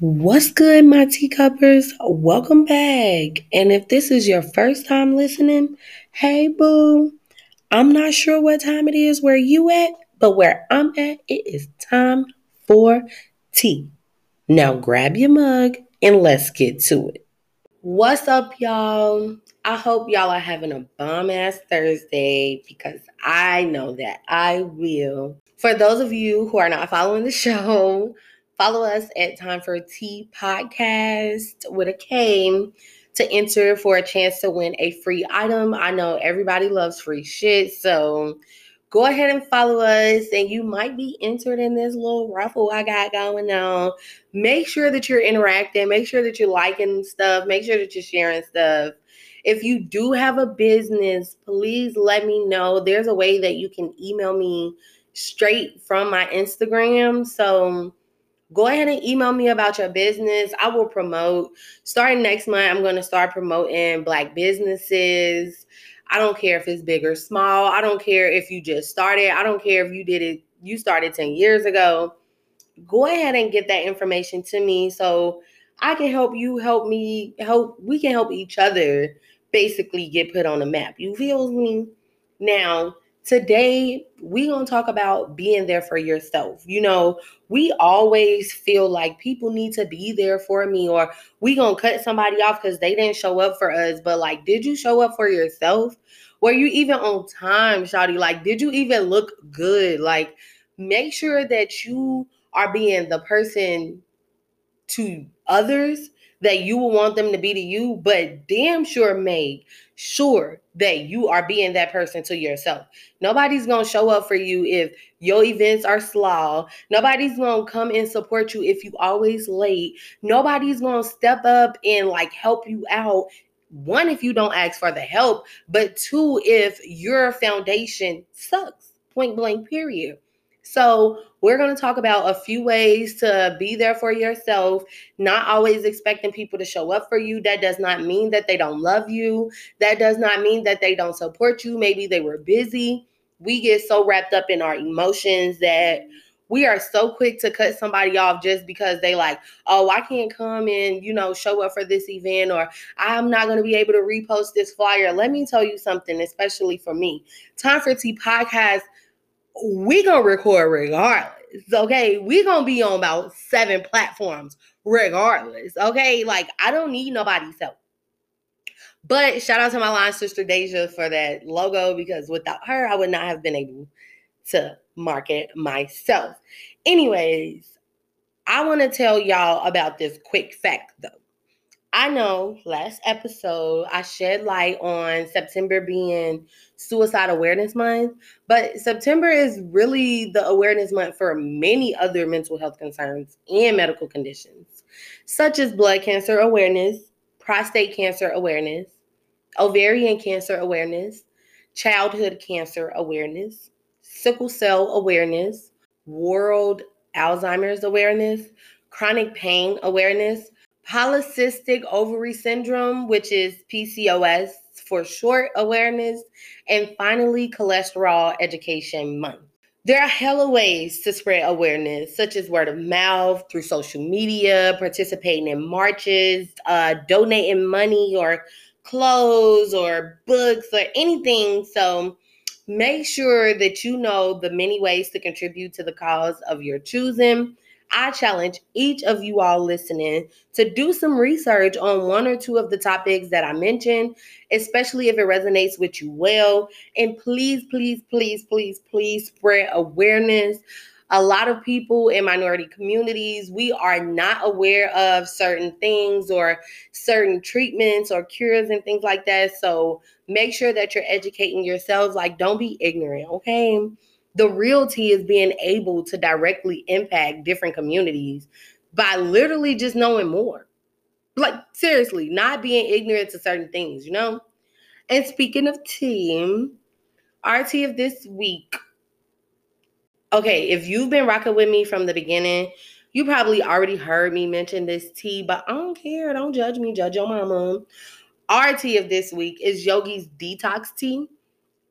What's good, my teacuppers? Welcome back. And if this is your first time listening, hey boo. I'm not sure what time it is where you at, but where I'm at, it is time for tea. Now grab your mug and let's get to it. What's up, y'all? I hope y'all are having a bomb ass Thursday because I know that I will. For those of you who are not following the show, follow us at Time for Tea Podcast with a K to enter for a chance to win a free item. I know everybody loves free shit, so go ahead and follow us and you might be entered in this little raffle I got going on. Make sure that you're interacting, make sure that you're liking stuff, make sure that you're sharing stuff. If you do have a business, please let me know. There's a way that you can email me straight from my Instagram. So go ahead and email me about your business. I will promote. Starting next month, I'm going to start promoting Black businesses. I don't care if it's big or small. I don't care if you just started. I don't care if you did it, you started 10 years ago. Go ahead and get that information to me so I can help you help me help we can help each other basically get put on the map. You feel me? Now, today we going to talk about being there for yourself. You know, we always feel like people need to be there for me or we going to cut somebody off cuz they didn't show up for us, but like did you show up for yourself? Were you even on time, Shawty? Like did you even look good? Like make sure that you are being the person to others that you will want them to be to you, but damn sure make sure that you are being that person to yourself. Nobody's gonna show up for you if your events are slow. Nobody's gonna come and support you if you always late. Nobody's gonna step up and like help you out. One, if you don't ask for the help, but two, if your foundation sucks. Point blank, period. So, we're going to talk about a few ways to be there for yourself, not always expecting people to show up for you. That does not mean that they don't love you. That does not mean that they don't support you. Maybe they were busy. We get so wrapped up in our emotions that we are so quick to cut somebody off just because they like, oh, I can't come and, you know, show up for this event or I'm not going to be able to repost this flyer. Let me tell you something, especially for me. Time for Tea podcast we gonna record regardless. Okay, we gonna be on about seven platforms regardless. Okay, like I don't need nobody's help. But shout out to my line sister Deja for that logo because without her, I would not have been able to market myself. Anyways, I want to tell y'all about this quick fact though. I know last episode I shed light on September being Suicide Awareness Month, but September is really the awareness month for many other mental health concerns and medical conditions, such as blood cancer awareness, prostate cancer awareness, ovarian cancer awareness, childhood cancer awareness, sickle cell awareness, world Alzheimer's awareness, chronic pain awareness polycystic ovary syndrome, which is PCOS for short awareness, and finally, cholesterol education month. There are hella ways to spread awareness, such as word of mouth, through social media, participating in marches, uh, donating money or clothes or books or anything. So make sure that you know the many ways to contribute to the cause of your choosing. I challenge each of you all listening to do some research on one or two of the topics that I mentioned, especially if it resonates with you well. And please, please, please, please, please spread awareness. A lot of people in minority communities, we are not aware of certain things or certain treatments or cures and things like that. So make sure that you're educating yourselves. Like, don't be ignorant, okay? The realty is being able to directly impact different communities by literally just knowing more. Like, seriously, not being ignorant to certain things, you know? And speaking of team, RT of this week. Okay, if you've been rocking with me from the beginning, you probably already heard me mention this tea, but I don't care. Don't judge me, judge your mama. Tea of this week is Yogi's Detox Tea.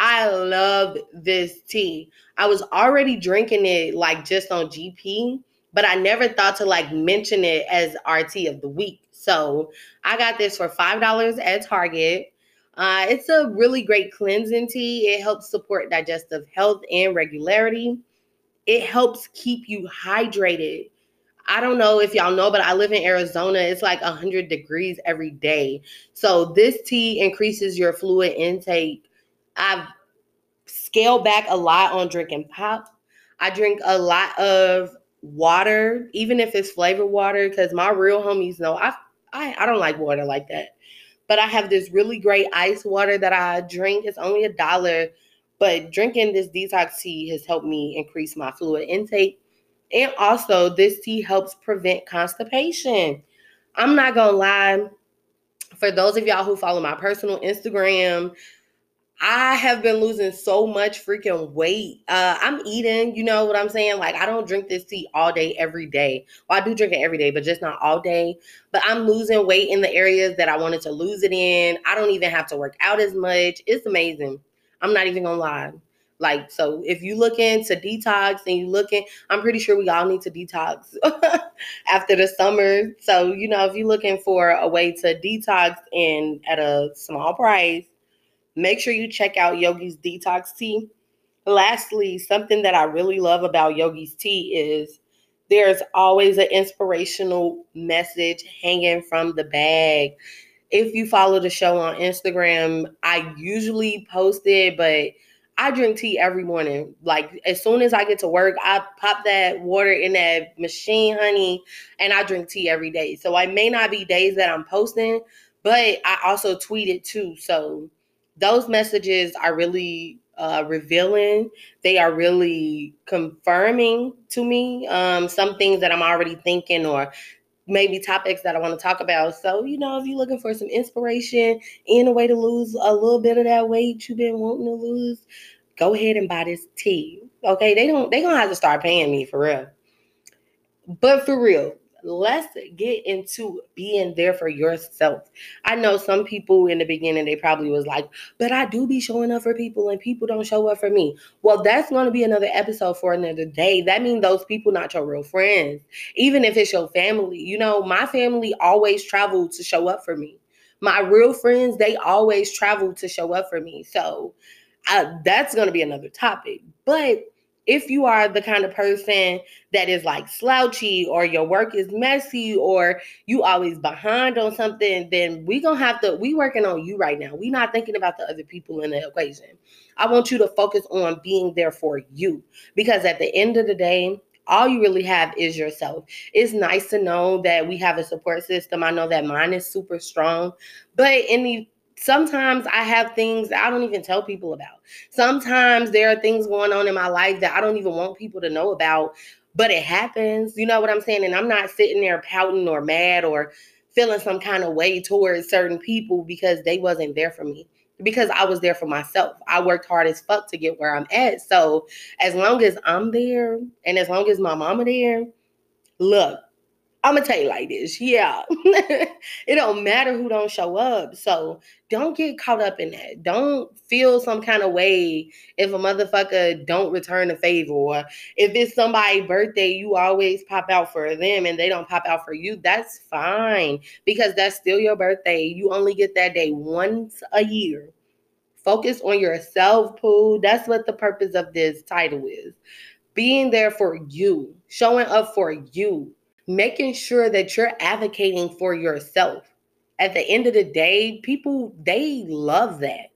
I love this tea. I was already drinking it like just on GP but I never thought to like mention it as our tea of the week. So I got this for $5 at Target. Uh, it's a really great cleansing tea. It helps support digestive health and regularity. It helps keep you hydrated. I don't know if y'all know, but I live in Arizona. It's like 100 degrees every day. So this tea increases your fluid intake. I've scaled back a lot on drinking pop. I drink a lot of water, even if it's flavored water, because my real homies know I, I I don't like water like that. But I have this really great ice water that I drink. It's only a dollar, but drinking this detox tea has helped me increase my fluid intake. And also, this tea helps prevent constipation. I'm not gonna lie, for those of y'all who follow my personal Instagram, I have been losing so much freaking weight. Uh, I'm eating, you know what I'm saying? Like, I don't drink this tea all day, every day. Well, I do drink it every day, but just not all day. But I'm losing weight in the areas that I wanted to lose it in. I don't even have to work out as much. It's amazing. I'm not even gonna lie. Like, so if you looking to detox and you looking, I'm pretty sure we all need to detox after the summer. So, you know, if you're looking for a way to detox and at a small price, Make sure you check out Yogi's Detox Tea. Lastly, something that I really love about Yogi's Tea is there's always an inspirational message hanging from the bag. If you follow the show on Instagram, I usually post it, but I drink tea every morning. Like as soon as I get to work, I pop that water in that machine, honey, and I drink tea every day. So I may not be days that I'm posting, but I also tweet it too. So those messages are really uh, revealing. They are really confirming to me um, some things that I'm already thinking or maybe topics that I want to talk about. So, you know, if you're looking for some inspiration and a way to lose a little bit of that weight you've been wanting to lose, go ahead and buy this tea. Okay, they don't they gonna have to start paying me for real. But for real, let's get into being there for yourself. I know some people in the beginning they probably was like, "But I do be showing up for people and people don't show up for me." Well, that's going to be another episode for another day. That means those people not your real friends. Even if it's your family. You know, my family always traveled to show up for me. My real friends, they always travel to show up for me. So, uh, that's going to be another topic. But if you are the kind of person that is like slouchy or your work is messy or you always behind on something then we gonna have to we working on you right now we not thinking about the other people in the equation i want you to focus on being there for you because at the end of the day all you really have is yourself. It's nice to know that we have a support system. I know that mine is super strong, but the sometimes I have things I don't even tell people about. Sometimes there are things going on in my life that I don't even want people to know about, but it happens. You know what I'm saying? And I'm not sitting there pouting or mad or feeling some kind of way towards certain people because they wasn't there for me. Because I was there for myself. I worked hard as fuck to get where I'm at. So as long as I'm there and as long as my mama there, look, I'm gonna tell you like this, yeah. it don't matter who don't show up. So don't get caught up in that. Don't feel some kind of way if a motherfucker don't return a favor or if it's somebody's birthday, you always pop out for them and they don't pop out for you. That's fine because that's still your birthday. You only get that day once a year. Focus on yourself, Pooh. That's what the purpose of this title is. Being there for you, showing up for you making sure that you're advocating for yourself. At the end of the day, people they love that.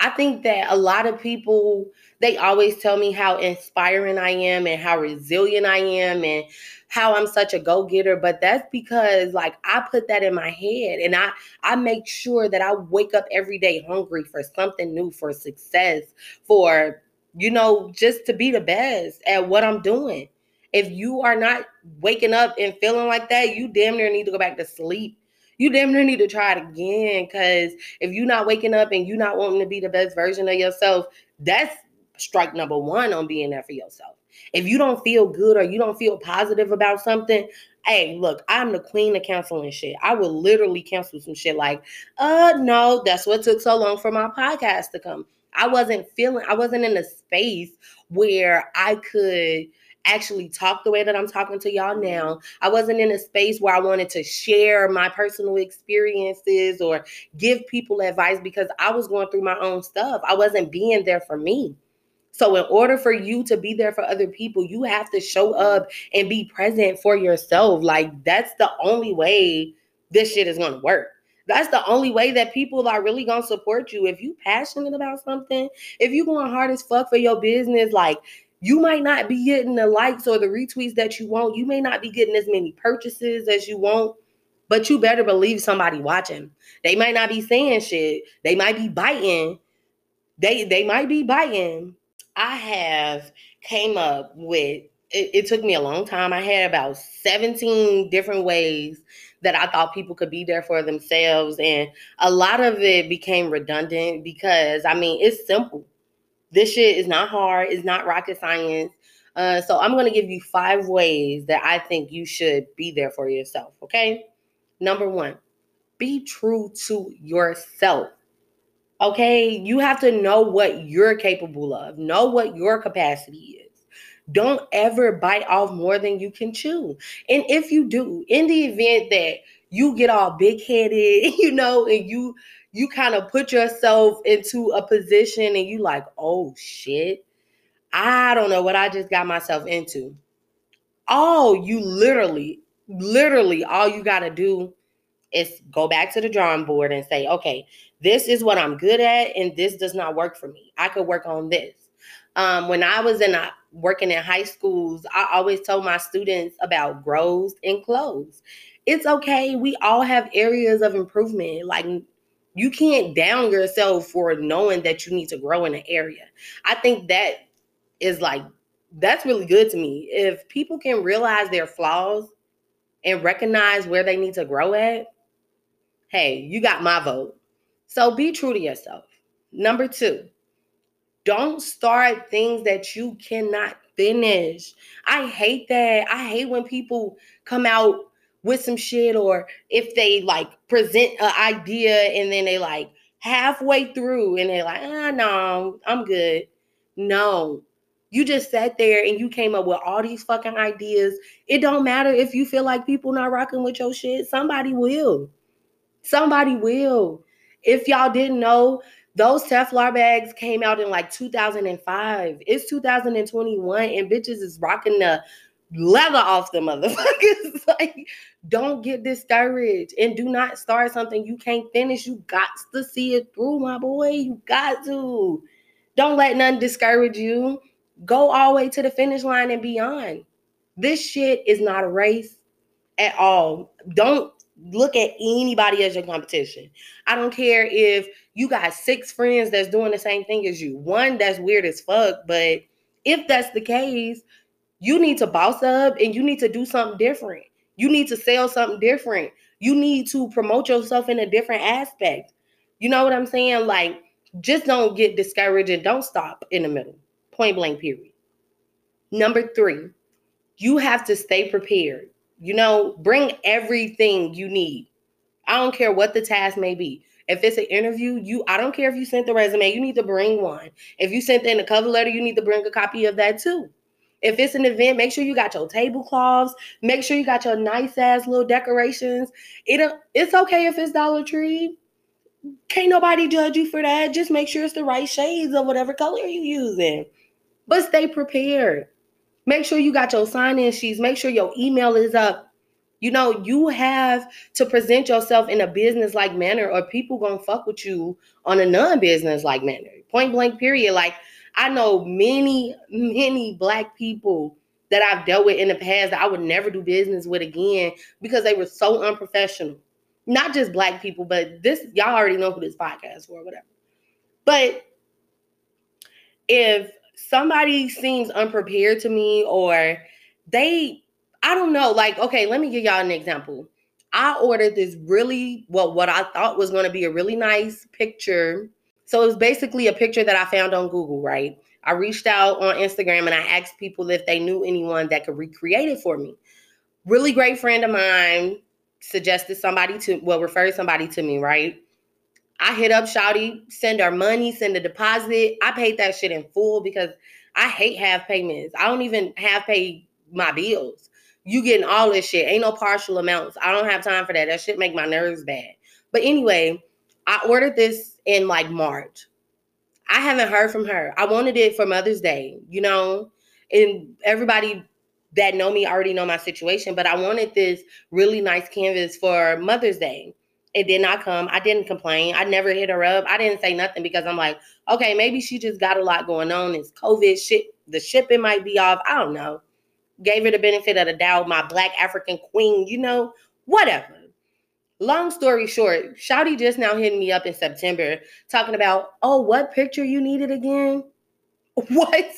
I think that a lot of people they always tell me how inspiring I am and how resilient I am and how I'm such a go-getter, but that's because like I put that in my head and I I make sure that I wake up every day hungry for something new, for success, for you know, just to be the best at what I'm doing. If you are not waking up and feeling like that, you damn near need to go back to sleep. You damn near need to try it again. Cause if you're not waking up and you're not wanting to be the best version of yourself, that's strike number one on being there for yourself. If you don't feel good or you don't feel positive about something, hey, look, I'm the queen of canceling shit. I will literally cancel some shit like, uh, no, that's what took so long for my podcast to come. I wasn't feeling, I wasn't in a space where I could actually talk the way that I'm talking to y'all now. I wasn't in a space where I wanted to share my personal experiences or give people advice because I was going through my own stuff. I wasn't being there for me. So, in order for you to be there for other people, you have to show up and be present for yourself. Like, that's the only way this shit is going to work. That's the only way that people are really gonna support you. If you passionate about something, if you going hard as fuck for your business, like you might not be getting the likes or the retweets that you want. You may not be getting as many purchases as you want, but you better believe somebody watching. They might not be saying shit. They might be biting. They they might be biting. I have came up with it, it took me a long time. I had about 17 different ways that I thought people could be there for themselves. And a lot of it became redundant because I mean, it's simple. This shit is not hard, it's not rocket science. Uh, so I'm going to give you five ways that I think you should be there for yourself. Okay. Number one, be true to yourself. Okay. You have to know what you're capable of, know what your capacity is. Don't ever bite off more than you can chew. And if you do, in the event that you get all big headed, you know, and you you kind of put yourself into a position and you like, oh shit, I don't know what I just got myself into. All you literally, literally, all you got to do is go back to the drawing board and say, okay, this is what I'm good at, and this does not work for me. I could work on this. Um, when I was in a, working in high schools, I always told my students about grows and close. It's okay. We all have areas of improvement. Like you can't down yourself for knowing that you need to grow in an area. I think that is like that's really good to me. If people can realize their flaws and recognize where they need to grow at, hey, you got my vote. So be true to yourself. Number two, don't start things that you cannot finish. I hate that. I hate when people come out with some shit or if they like present an idea and then they like halfway through and they're like, ah, no, I'm good. No, you just sat there and you came up with all these fucking ideas. It don't matter if you feel like people not rocking with your shit. Somebody will. Somebody will. If y'all didn't know, those Telfar bags came out in like 2005. It's 2021 and bitches is rocking the leather off the motherfuckers. like, don't get discouraged and do not start something you can't finish. You got to see it through, my boy. You got to. Don't let none discourage you. Go all the way to the finish line and beyond. This shit is not a race at all. Don't look at anybody as your competition. I don't care if you got six friends that's doing the same thing as you. One that's weird as fuck, but if that's the case, you need to boss up and you need to do something different. You need to sell something different. You need to promote yourself in a different aspect. You know what I'm saying? Like, just don't get discouraged and don't stop in the middle. Point blank, period. Number three, you have to stay prepared. You know, bring everything you need. I don't care what the task may be. If it's an interview, you I don't care if you sent the resume, you need to bring one. If you sent in a cover letter, you need to bring a copy of that too. If it's an event, make sure you got your tablecloths. Make sure you got your nice ass little decorations. It it's okay if it's Dollar Tree. Can't nobody judge you for that. Just make sure it's the right shades of whatever color you using. But stay prepared. Make sure you got your sign-in sheets. Make sure your email is up. You know, you have to present yourself in a business-like manner, or people gonna fuck with you on a non-business-like manner. Point blank, period. Like I know many, many black people that I've dealt with in the past that I would never do business with again because they were so unprofessional. Not just black people, but this y'all already know who this podcast for, whatever. But if somebody seems unprepared to me or they I don't know, like okay, let me give y'all an example. I ordered this really well what I thought was going to be a really nice picture so it was basically a picture that I found on Google, right? I reached out on Instagram and I asked people if they knew anyone that could recreate it for me. Really great friend of mine suggested somebody to, well, referred somebody to me, right? I hit up Shouty, send her money, send a deposit. I paid that shit in full because I hate half payments. I don't even half pay my bills. You getting all this shit. Ain't no partial amounts. I don't have time for that. That shit make my nerves bad. But anyway, I ordered this in like March. I haven't heard from her. I wanted it for Mother's Day, you know, and everybody that know me already know my situation, but I wanted this really nice canvas for Mother's Day. It did not come. I didn't complain. I never hit her up. I didn't say nothing because I'm like, okay, maybe she just got a lot going on. It's COVID shit. The shipping might be off. I don't know. Gave her the benefit of the doubt. My black African queen, you know, whatever. Long story short, Shouty just now hitting me up in September talking about, oh, what picture you needed again? What?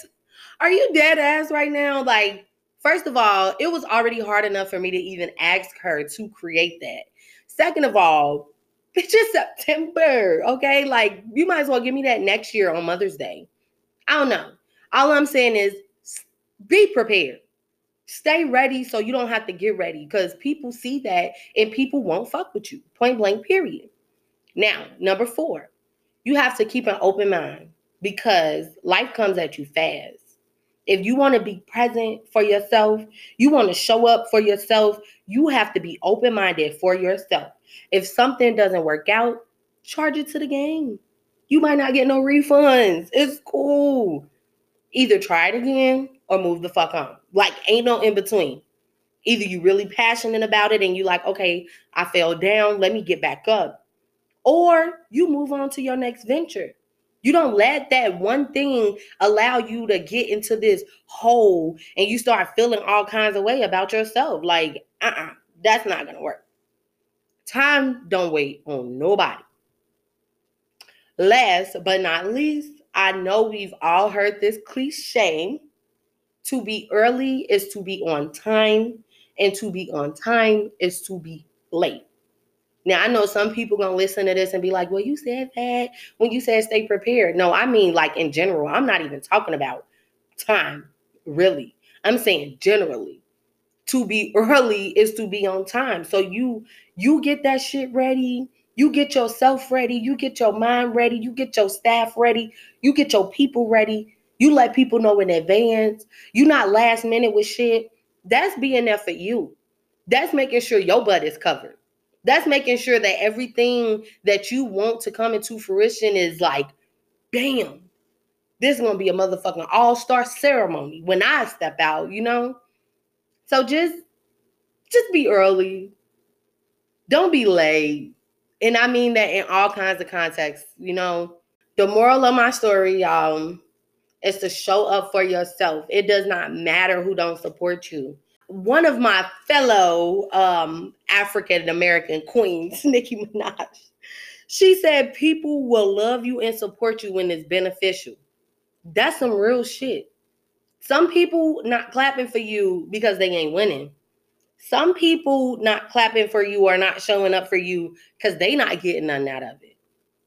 Are you dead ass right now? Like, first of all, it was already hard enough for me to even ask her to create that. Second of all, it's just September, okay? Like, you might as well give me that next year on Mother's Day. I don't know. All I'm saying is be prepared stay ready so you don't have to get ready because people see that and people won't fuck with you. Point blank, period. Now, number four, you have to keep an open mind because life comes at you fast. If you want to be present for yourself, you want to show up for yourself, you have to be open minded for yourself. If something doesn't work out, charge it to the game. You might not get no refunds. It's cool. Either try it again or move the fuck on. Like, ain't no in between. Either you really passionate about it and you like, okay, I fell down, let me get back up. Or you move on to your next venture. You don't let that one thing allow you to get into this hole and you start feeling all kinds of way about yourself. Like, uh-uh, that's not gonna work. Time don't wait on nobody. Last but not least, I know we've all heard this cliche to be early is to be on time, and to be on time is to be late. Now I know some people gonna listen to this and be like, "Well, you said that when you said stay prepared." No, I mean like in general. I'm not even talking about time, really. I'm saying generally. To be early is to be on time. So you you get that shit ready. You get yourself ready. You get your mind ready. You get your staff ready. You get your people ready. You let people know in advance. You not last minute with shit. That's being there for you. That's making sure your butt is covered. That's making sure that everything that you want to come into fruition is like, bam, this is gonna be a motherfucking all-star ceremony when I step out, you know? So just just be early. Don't be late. And I mean that in all kinds of contexts, you know. The moral of my story, y'all, is to show up for yourself. It does not matter who don't support you. One of my fellow um, African American queens, Nicki Minaj, she said people will love you and support you when it's beneficial. That's some real shit. Some people not clapping for you because they ain't winning. Some people not clapping for you or not showing up for you because they not getting none out of it.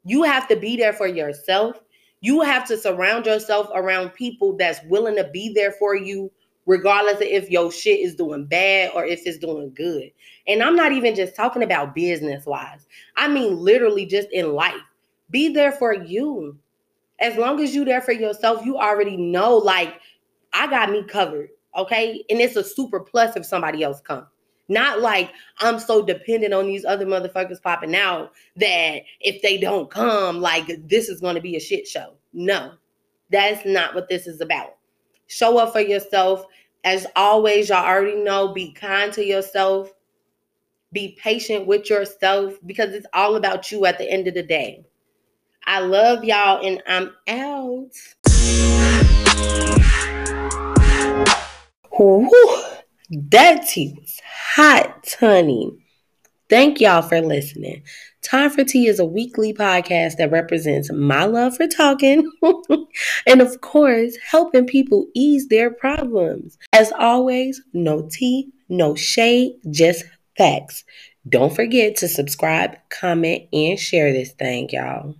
You have to be there for yourself you have to surround yourself around people that's willing to be there for you, regardless of if your shit is doing bad or if it's doing good. And I'm not even just talking about business wise, I mean, literally just in life. Be there for you. As long as you're there for yourself, you already know, like, I got me covered. Okay. And it's a super plus if somebody else comes. Not like I'm so dependent on these other motherfuckers popping out that if they don't come, like this is going to be a shit show. No, that's not what this is about. Show up for yourself. As always, y'all already know be kind to yourself, be patient with yourself because it's all about you at the end of the day. I love y'all and I'm out. Woo, that tea was hot, honey. Thank y'all for listening. Time for Tea is a weekly podcast that represents my love for talking and, of course, helping people ease their problems. As always, no tea, no shade, just facts. Don't forget to subscribe, comment, and share this thing, y'all.